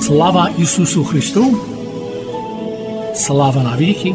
Слава Ісусу Христу! Слава навіки!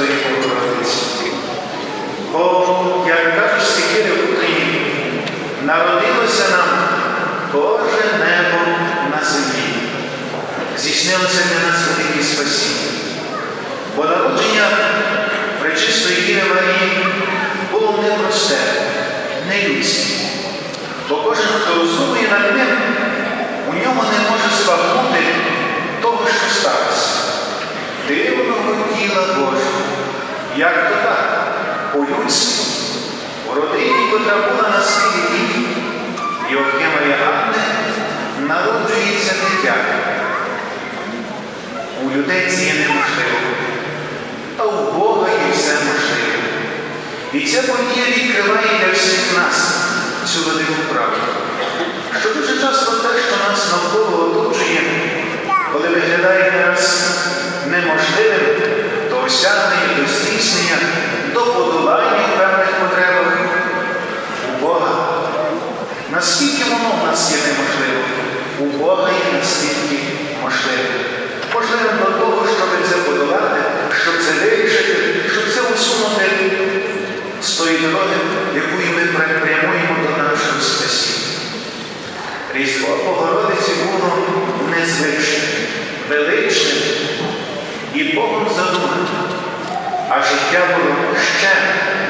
Пресвятої Богородиці. Бо, як кажуть стихи в Україні, народилося нам Боже небо на землі здійснилося для нас велике спасіння. Бо народження Пречистої Діви Марії було непросте, не людське. Бо кожен, хто розумує над ним, у ньому не може збагнути того, що сталося. Дивного тіла Божого, як то так, по-людськи, у родині, котра була на світі Йовкима Ганни, народжується дитя. У людей це є неможливо, а у Бога є все можливо. І ця подія відкриває для всіх нас цю велику правду. Що дуже часто те, що нас навколо оточує, коли виглядає нас неможливим до до здійснення, до подолання в певних потребах у Бога. Наскільки воно в нас є неможливо, у Бога є настільки можливо. Можливо, до того, щоб це подолати, щоб це вирішити, щоб це усунути з тої дороги, якою ми прямуємо до нашого спасіння. Різдво Богородиці було незвичним, величним і Богом задуманим, а життя було ще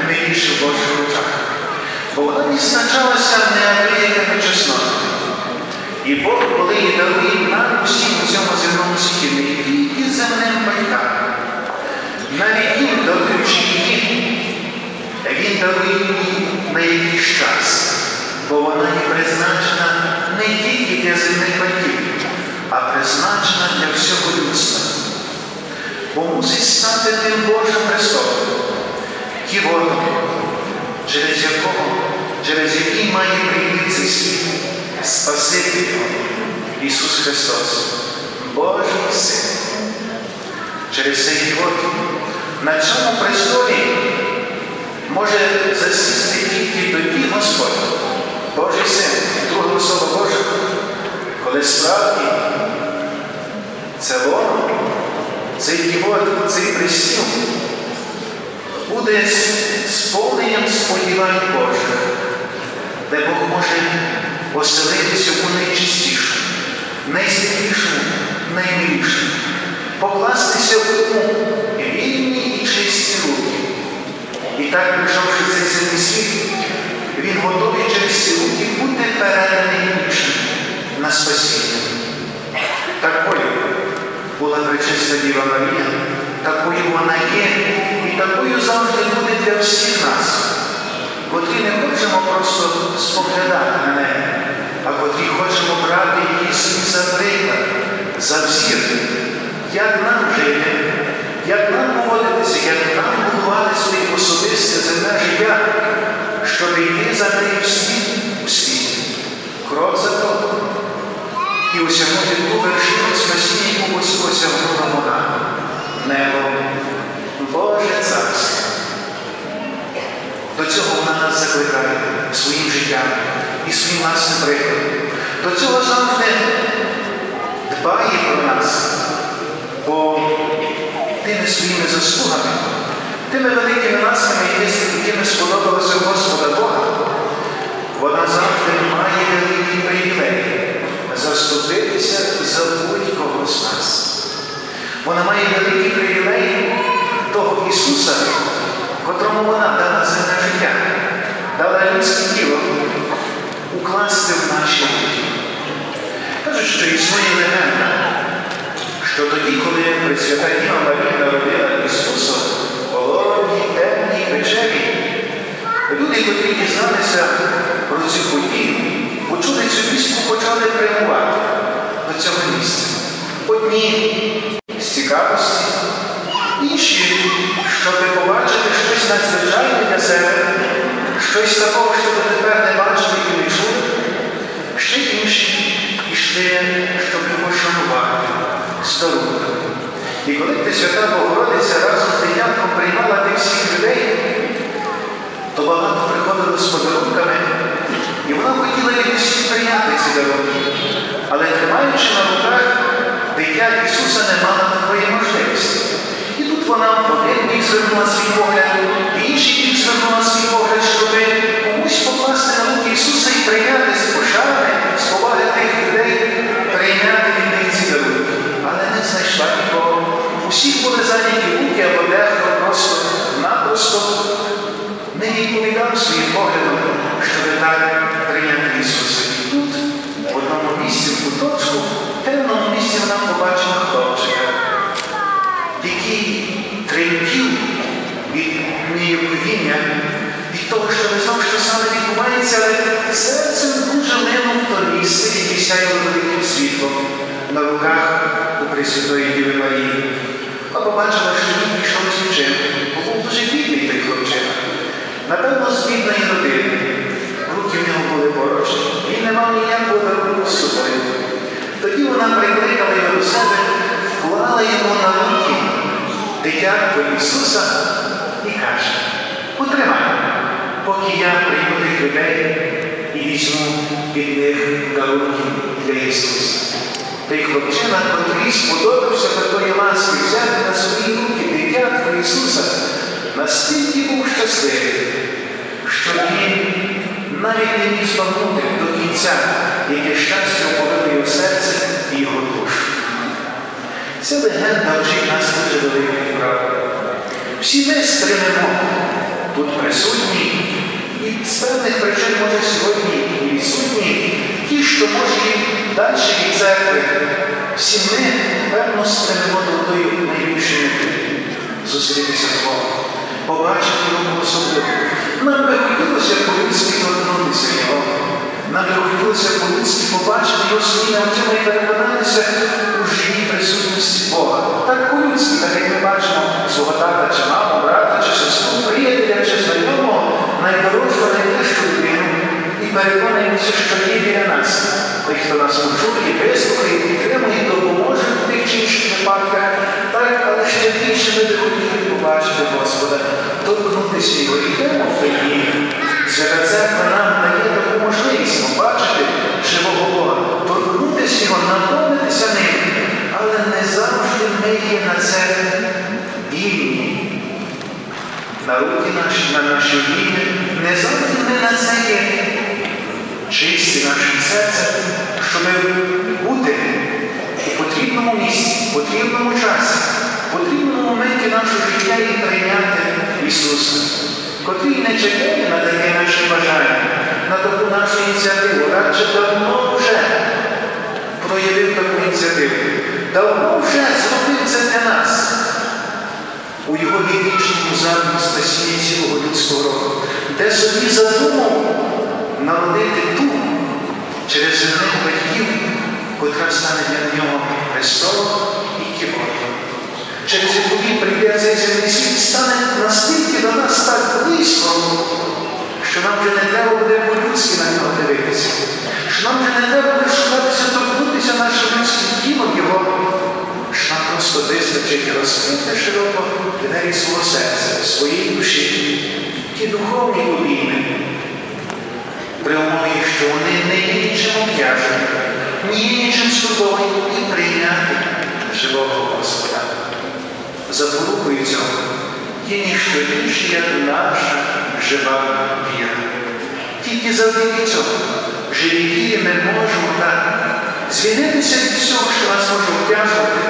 миліше в Божих очах. Бо вона відзначалася неабиякими чеснотами. І Бог, коли її дарує нам усім у цьому земному світі, не тільки земним батькам, навіть їм, даруючи її Він дарує її на якийсь час, бо вона є призначена не тільки для земних батьків, а призначена для всього людства. Мусить стати тим Божим Христом, ківотом, через якого, через який має прийти цей світ, Спаситель Ісус Христос, Божий Син. Через цей ківот на цьому престолі може засісти тільки тоді Господь, Божий Син, друга особа Божа, коли справді це воно, цей ківот, цей престіл буде сповненням сподівань Божих, де Бог може оселитися у найчистішому, найсвітлішому, наймилішому, покластися у вільні і чисті руки. І так, прийшовши цей земний світ, він готовий через ці руки бути переданий іншим на спасіння. Такою була пречиста Діва Марія, такою вона є, і такою завжди буде для всіх нас, котрі не хочемо просто споглядати на неї, а котрі хочемо брати її свій за приклад, за взір, як нам жити, як нам поводитися, як нам будувати своє особисте земне життя, щоб йти за нею в світ у світ, крок за кроком. І осягнути ту вершину яку Господь осягнула небо, Боже Царство. До цього вона нас закликає своїм життям і своїм власним прикладом. До цього завжди дбає про нас, бо тими своїми заслугами, тими великими ласками, якими сподобалося Господа Бога, вона завжди має великий привілей заступитися за будь-кого з нас. Вона має великий привілей того Ісуса, котрому вона дала земне життя, дала людське тіло укласти в наші руки. Кажуть, що існує легенда, що тоді, коли Пресвята Діва Марія народила Ісуса в холодній, темній печері, люди, котрі дізналися про цю подію, почули цю вістку, почали прямувати до цього місця. Одні з цікавості, інші, щоб побачити щось надзвичайне для себе, щось такого, що дотепер не бачили і не чули, ще інші йшли, щоб пошанувати стару. І коли Пресвята Богородиця разом з дитятком приймала тих всіх людей, то багато приходили з подарунками, і вона хотіла усіх прийняти ці дарунки. Але тримаючи на руках дитя Ісуса не мала такої можливості. І тут вона один бік звернула свій погляд, в інший бік звернула свій погляд, щоб комусь покласти на руки Ісуса і прийняти з пошани, з поваги тих людей, прийняти від них ці дарунки. Але не знайшла нікого. Усіх були зайняті руки або дехто просто-напросто не відповідав своїм поглядом, щоб так прийняти Ісуса. І тут, в одному місці, в куточку, в темному місці вона побачила хлопчика, який тремтів від неєвління, від того, що не знав, що саме відбувається, але серцем дуже линув то місце, яке сяяло великим світлом на руках у Пресвятої Діви Марії. А побачила, що він пішов з дівчиною, бо був дуже бідний той хлопчина. Напевно, з бідної родини. Руки в нього були порожні. Він не мав ніякого дарунку з собою. Тоді вона прикликала його до себе, вклала йому на руки дитятко Ісуса і каже, потримай, поки я прийму тих людей і візьму від них дарунки для Ісуса. Той хлопчина, котрий сподобався такої ласки взяти на свої руки дитятко Ісуса, настільки був щасливий, що він навіть не міг збагнути до кінця, яке щастя оповило його серце і його душу. Ця легенда вчить нас дуже великої правди. Всі ми стримимо тут присутні, і з певних причин, може, сьогодні і відсутні, ті, що може далі від церкви, всі ми, певно, стримимо до тої найбільшої зустрітися з Богом. Побачити його особливо. Нам би хотілося по-людськи торкнутися його. Нам би хотілося по-людськи побачити його своїми очима і переконатися у живій присутності Бога. Так по-людськи, так як ми бачимо свого тата чи маму, брата, чи сестру, приятеля, чи знайомого, найдорожчого, найближчу людину переконаємося, що є біля нас. Той, хто нас почує, вислухає, підтримує, допоможе в тих чи інших випадках, так, але ще більше ми хотіли побачити Господа, торкнутися його. Йдемо в дні. Свята церква нам дає таку можливість побачити живого Бога, торкнутися його, наповнитися ним, але не завжди ми є на це вільні. На руки наші, на наші війни, не завжди ми на це є чисті нашим серцем, щоб бути у потрібному місці, в потрібному часі, в потрібному моменті нашого життя і прийняти Ісуса, котрий не чекає на таке наше бажання, на таку нашу ініціативу, радше давно вже проявив таку ініціативу, давно вже зробив це для нас. У його вічному задуму спасіння цілого людського роду, де собі задумав народити ту через земних батьків, котра стане для нього Христом і кіботом. Через яку прийде цей земний світ, стане настільки до нас так близько, що нам вже не треба буде по-людськи на нього дивитися, що нам вже не треба буде шукатися, торкнутися нашим людським тілом Його, що нам просто вистачить розкрити широко двері свого серця, своєї душі, ті духовні обійми, умові, що вони не є нічим обтяжені, ні є нічим стурбовані і прийняти живого Господа. Запорукою цього є ніщо інше, як наша жива віра. Тільки завдяки цього живі вірі ми можемо так звільнитися від всього, що нас може обтяжувати,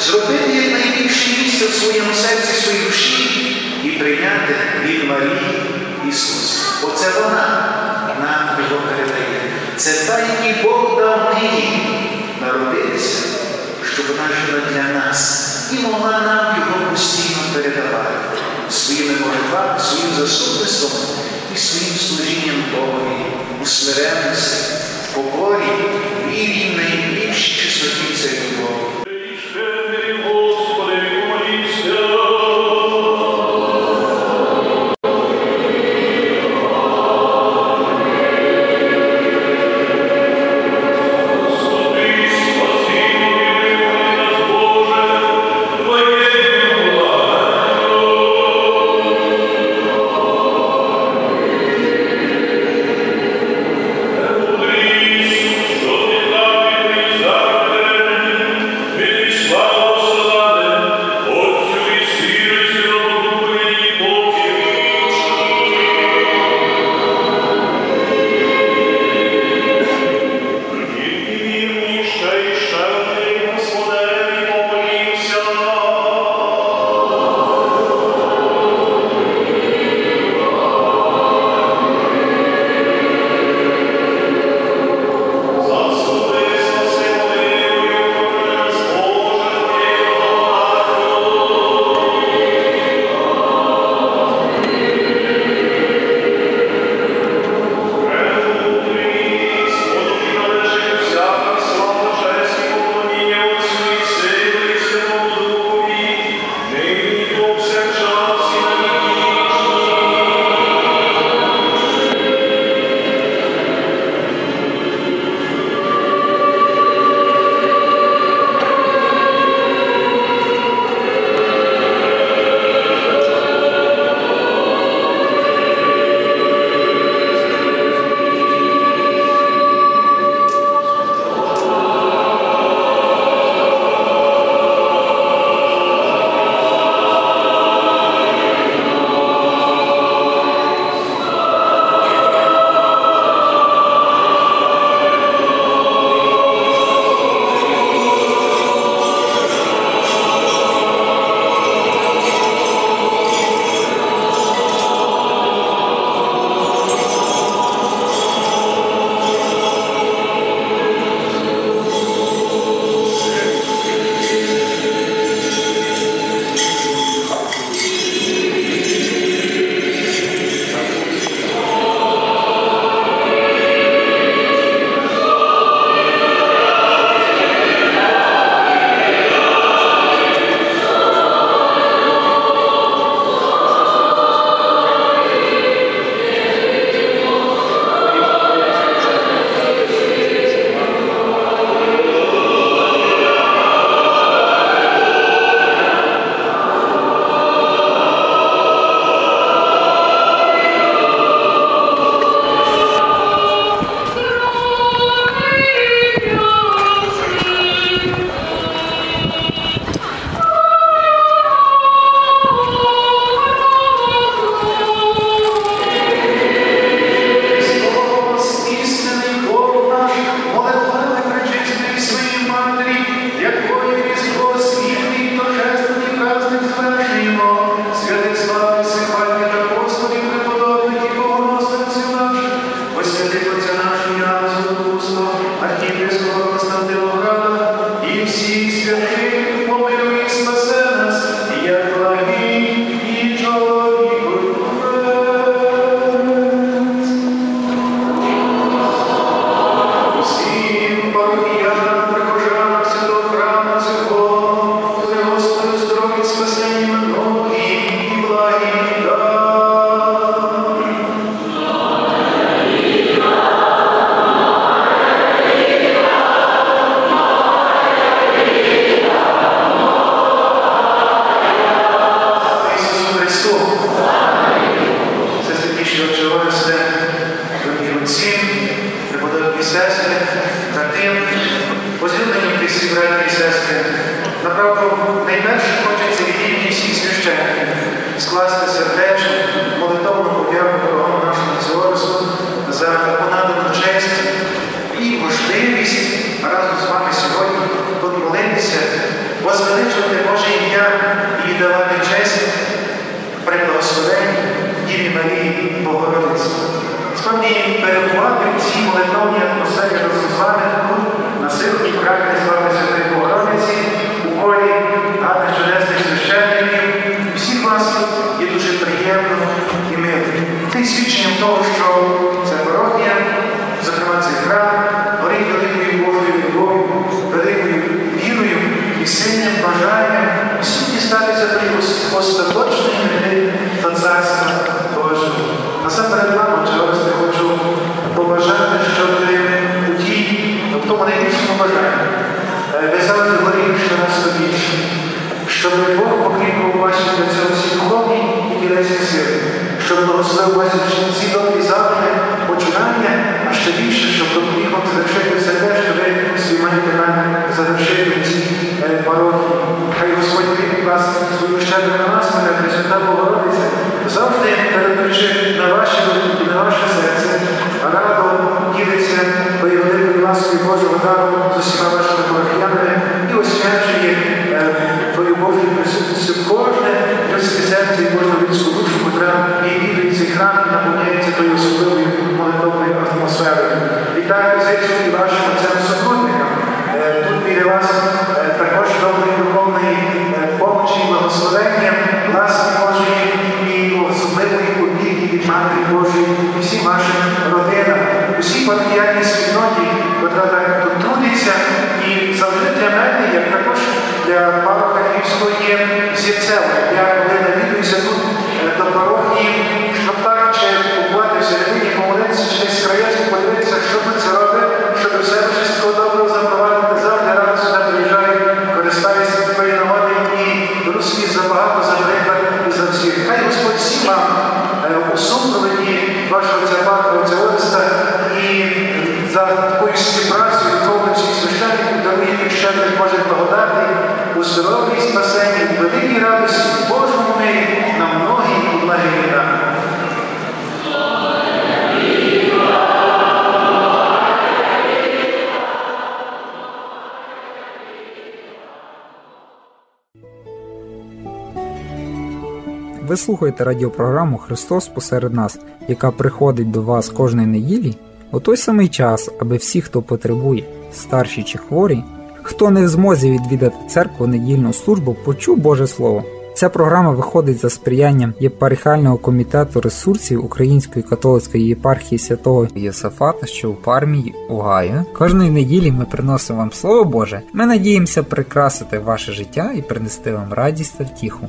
зробити як найбільше місце в своєму серці, в своїй душі і прийняти від Марії Ісуса. Оце вона передає. Це та, який Бог дав нині народитися, щоб вона жила для нас і могла нам його постійно передавати своїми молитвами, своїм заступництвом і своїм служінням Богові у смиренності, в покорі, вірі найбільшій чистоті цієї любові. Найбільшому бажанні горіли ще раз більше, щоб Бог покріпив ваші для цього всі духовні і тілесні сили, щоб благословив ваші всі добрі завжди, починання, а ще більше, щоб допоміг завершити все те, що ви свій маєте намір завершити в цій парохії. Хай Господь вас свою щедру на нас, мене Пресвята Богородиця, завжди передаючи на ваші ваше, на ваше серце, радо ділиться великою ласкою Божого дару з усіма вашими парохіянами і освячує е, твою Божу присутністю кожне людське серце і кожну людську душу, котра і вірить цей храм і наповняється тою особливою молитовною атмосферою. Вітаю зичу і вашим отцям супутникам. Е, Тут біля вас е, також доброї духовної помочі, благословення, Ви слухаєте радіопрограму Христос посеред нас, яка приходить до вас кожної неділі у той самий час, аби всі, хто потребує, старші чи хворі, хто не в змозі відвідати церкву недільну службу, почув Боже Слово. Ця програма виходить за сприянням єпархіального комітету ресурсів Української католицької єпархії святого Єсафата, що у Пармії, Угаю. Кожної неділі ми приносимо вам Слово Боже. Ми надіємося прикрасити ваше життя і принести вам радість та втіху.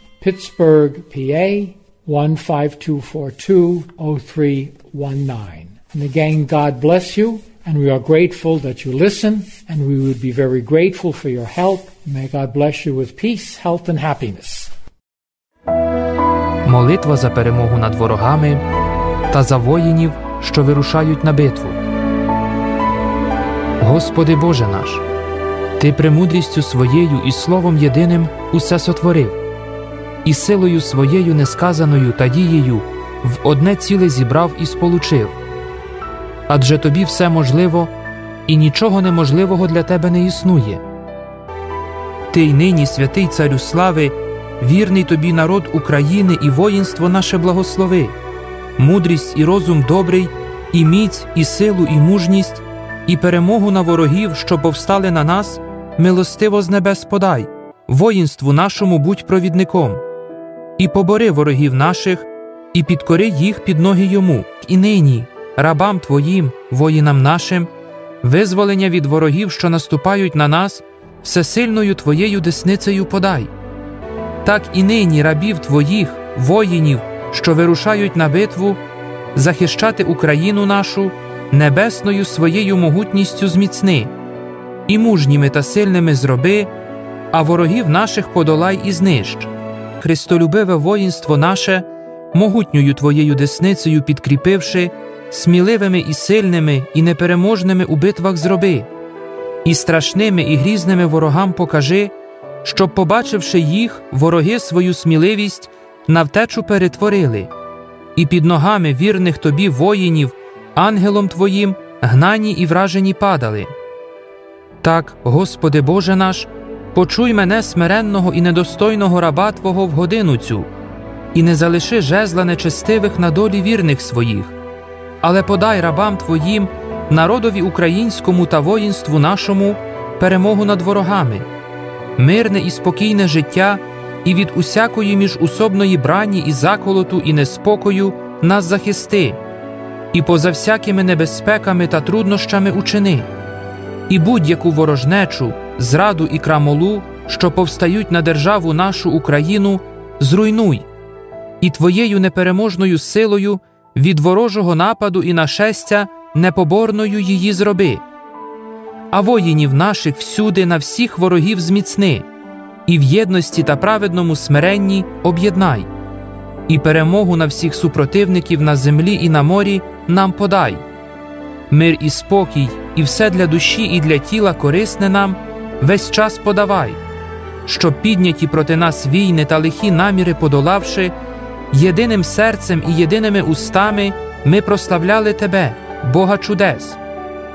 Pittsburgh, PA 152420319. And again, God bless you, and we are grateful that you listen, and we would be very grateful for your help. May God bless you with peace, health, and happiness. Молитва за перемогу над ворогами та за воїнів, що вирушають на битву. Господи Боже наш, Ти премудрістю своєю і словом єдиним усе сотворив, і силою своєю несказаною та дією в одне ціле зібрав і сполучив. Адже тобі все можливо, і нічого неможливого для тебе не існує. Ти й нині, святий Царю слави, вірний тобі народ України і воїнство наше благослови, мудрість і розум добрий, і міць, і силу, і мужність, і перемогу на ворогів, що повстали на нас, милостиво з небес подай, воїнству нашому будь провідником, і побори ворогів наших, і підкори їх під ноги йому, і нині, рабам Твоїм, воїнам нашим, визволення від ворогів, що наступають на нас, всесильною Твоєю десницею подай. Так і нині рабів Твоїх, воїнів, що вирушають на битву, захищати Україну нашу, небесною своєю могутністю зміцни, і мужніми та сильними зроби, а ворогів наших подолай і знищ. Христолюбиве воїнство наше, могутньою Твоєю десницею підкріпивши, сміливими і сильними, і непереможними у битвах зроби, і страшними і грізними ворогам покажи, щоб, побачивши їх, вороги свою сміливість на втечу перетворили, і під ногами вірних тобі воїнів, ангелом Твоїм, гнані і вражені падали. Так, Господи Боже наш, почуй мене смиренного і недостойного раба Твого в годину цю, і не залиши жезла нечестивих на долі вірних своїх, але подай рабам Твоїм, народові українському та воїнству нашому перемогу над ворогами, мирне і спокійне життя, і від усякої міжусобної брані і заколоту, і неспокою нас захисти, і поза всякими небезпеками та труднощами учини, і будь-яку ворожнечу, зраду і крамолу, що повстають на державу нашу Україну, зруйнуй, і Твоєю непереможною силою від ворожого нападу і нашестя непоборною її зроби. А воїнів наших всюди на всіх ворогів зміцни, і в єдності та праведному смиренні об'єднай, і перемогу на всіх супротивників на землі і на морі нам подай. Мир і спокій, і все для душі і для тіла корисне нам весь час подавай, щоб підняті проти нас війни та лихі наміри подолавши, єдиним серцем і єдиними устами ми прославляли Тебе, Бога чудес,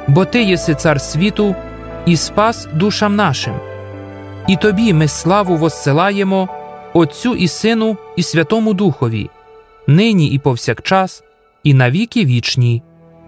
бо Ти єси цар світу і спас душам нашим. І Тобі ми славу воссилаємо, Отцю і Сину, і Святому Духові, нині і повсякчас, і навіки вічні.